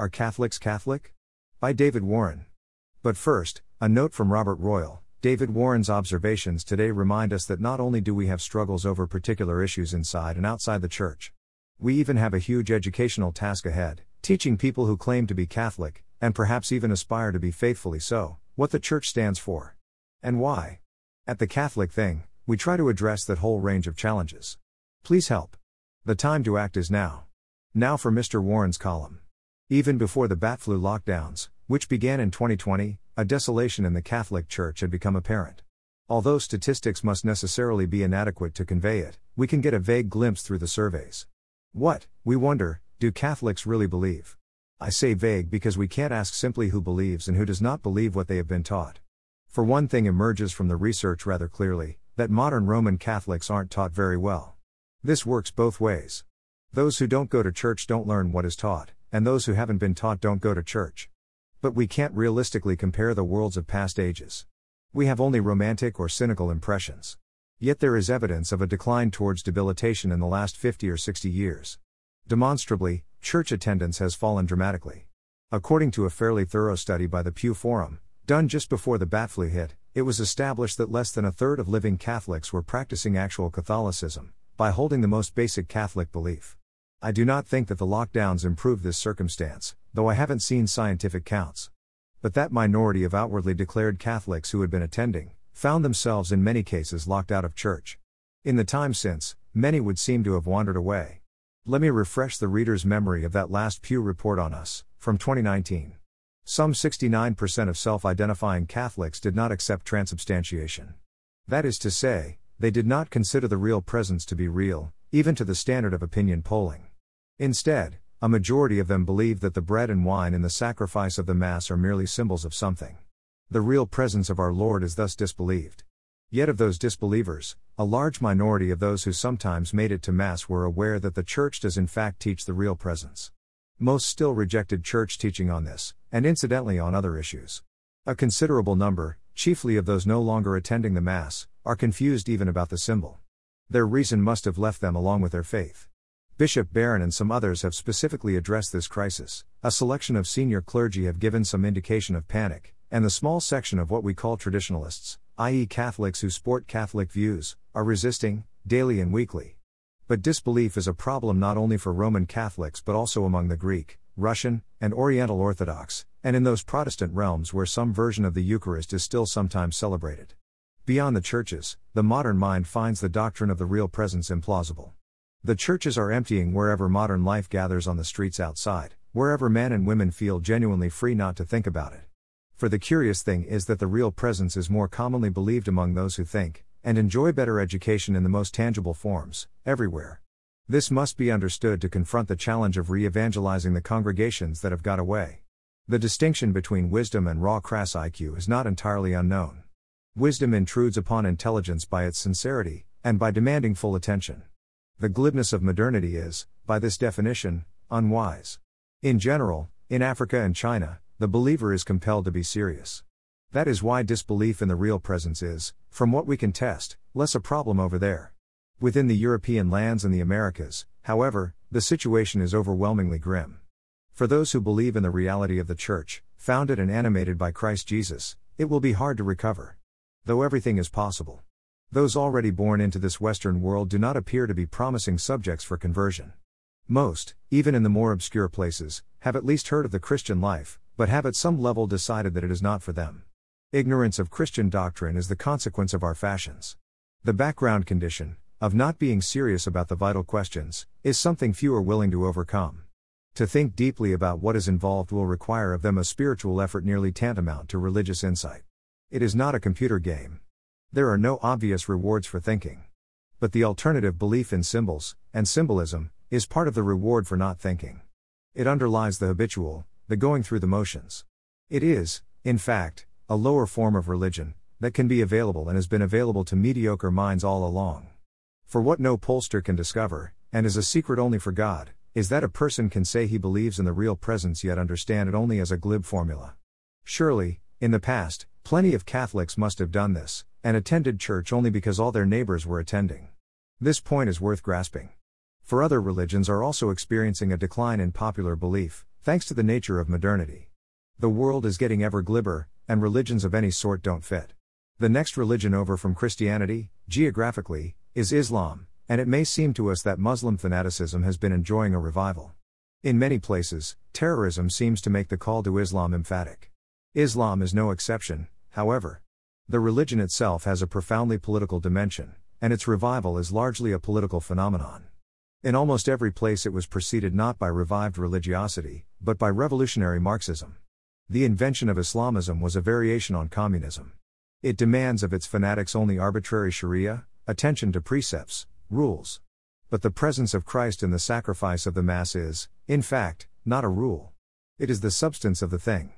Are Catholics Catholic? By David Warren. But first, a note from Robert Royal. David Warren's observations today remind us that not only do we have struggles over particular issues inside and outside the church, we even have a huge educational task ahead, teaching people who claim to be Catholic, and perhaps even aspire to be faithfully so, what the church stands for. And why. At the Catholic Thing, we try to address that whole range of challenges. Please help. The time to act is now. Now for Mr. Warren's column. Even before the bat flu lockdowns, which began in 2020, a desolation in the Catholic Church had become apparent. Although statistics must necessarily be inadequate to convey it, we can get a vague glimpse through the surveys. What, we wonder, do Catholics really believe? I say vague because we can't ask simply who believes and who does not believe what they have been taught. For one thing emerges from the research rather clearly that modern Roman Catholics aren't taught very well. This works both ways. Those who don't go to church don't learn what is taught, and those who haven't been taught don't go to church. But we can't realistically compare the worlds of past ages. We have only romantic or cynical impressions. Yet there is evidence of a decline towards debilitation in the last 50 or 60 years. Demonstrably, church attendance has fallen dramatically. According to a fairly thorough study by the Pew Forum, done just before the bat flu hit, it was established that less than a third of living Catholics were practicing actual Catholicism, by holding the most basic Catholic belief. I do not think that the lockdowns improved this circumstance, though I haven't seen scientific counts. But that minority of outwardly declared Catholics who had been attending, found themselves in many cases locked out of church. In the time since, many would seem to have wandered away. Let me refresh the reader's memory of that last Pew report on us, from 2019. Some 69% of self identifying Catholics did not accept transubstantiation. That is to say, they did not consider the real presence to be real, even to the standard of opinion polling. Instead, a majority of them believe that the bread and wine in the sacrifice of the Mass are merely symbols of something. The real presence of our Lord is thus disbelieved. Yet of those disbelievers, a large minority of those who sometimes made it to Mass were aware that the Church does in fact teach the real presence. Most still rejected Church teaching on this, and incidentally on other issues. A considerable number, chiefly of those no longer attending the Mass, are confused even about the symbol. Their reason must have left them along with their faith. Bishop Barron and some others have specifically addressed this crisis. A selection of senior clergy have given some indication of panic, and the small section of what we call traditionalists, i.e., Catholics who sport Catholic views, are resisting, daily and weekly. But disbelief is a problem not only for Roman Catholics but also among the Greek, Russian, and Oriental Orthodox, and in those Protestant realms where some version of the Eucharist is still sometimes celebrated. Beyond the churches, the modern mind finds the doctrine of the real presence implausible. The churches are emptying wherever modern life gathers on the streets outside, wherever men and women feel genuinely free not to think about it. For the curious thing is that the real presence is more commonly believed among those who think, and enjoy better education in the most tangible forms, everywhere. This must be understood to confront the challenge of re evangelizing the congregations that have got away. The distinction between wisdom and raw crass IQ is not entirely unknown. Wisdom intrudes upon intelligence by its sincerity, and by demanding full attention. The glibness of modernity is, by this definition, unwise. In general, in Africa and China, the believer is compelled to be serious. That is why disbelief in the real presence is, from what we can test, less a problem over there. Within the European lands and the Americas, however, the situation is overwhelmingly grim. For those who believe in the reality of the Church, founded and animated by Christ Jesus, it will be hard to recover. Though everything is possible. Those already born into this Western world do not appear to be promising subjects for conversion. Most, even in the more obscure places, have at least heard of the Christian life, but have at some level decided that it is not for them. Ignorance of Christian doctrine is the consequence of our fashions. The background condition, of not being serious about the vital questions, is something few are willing to overcome. To think deeply about what is involved will require of them a spiritual effort nearly tantamount to religious insight. It is not a computer game. There are no obvious rewards for thinking. But the alternative belief in symbols, and symbolism, is part of the reward for not thinking. It underlies the habitual, the going through the motions. It is, in fact, a lower form of religion, that can be available and has been available to mediocre minds all along. For what no pollster can discover, and is a secret only for God, is that a person can say he believes in the real presence yet understand it only as a glib formula. Surely, in the past, plenty of Catholics must have done this, and attended church only because all their neighbors were attending. This point is worth grasping. For other religions are also experiencing a decline in popular belief, Thanks to the nature of modernity. The world is getting ever glibber, and religions of any sort don't fit. The next religion over from Christianity, geographically, is Islam, and it may seem to us that Muslim fanaticism has been enjoying a revival. In many places, terrorism seems to make the call to Islam emphatic. Islam is no exception, however. The religion itself has a profoundly political dimension, and its revival is largely a political phenomenon. In almost every place, it was preceded not by revived religiosity, but by revolutionary Marxism. The invention of Islamism was a variation on communism. It demands of its fanatics only arbitrary Sharia, attention to precepts, rules. But the presence of Christ in the sacrifice of the Mass is, in fact, not a rule. It is the substance of the thing.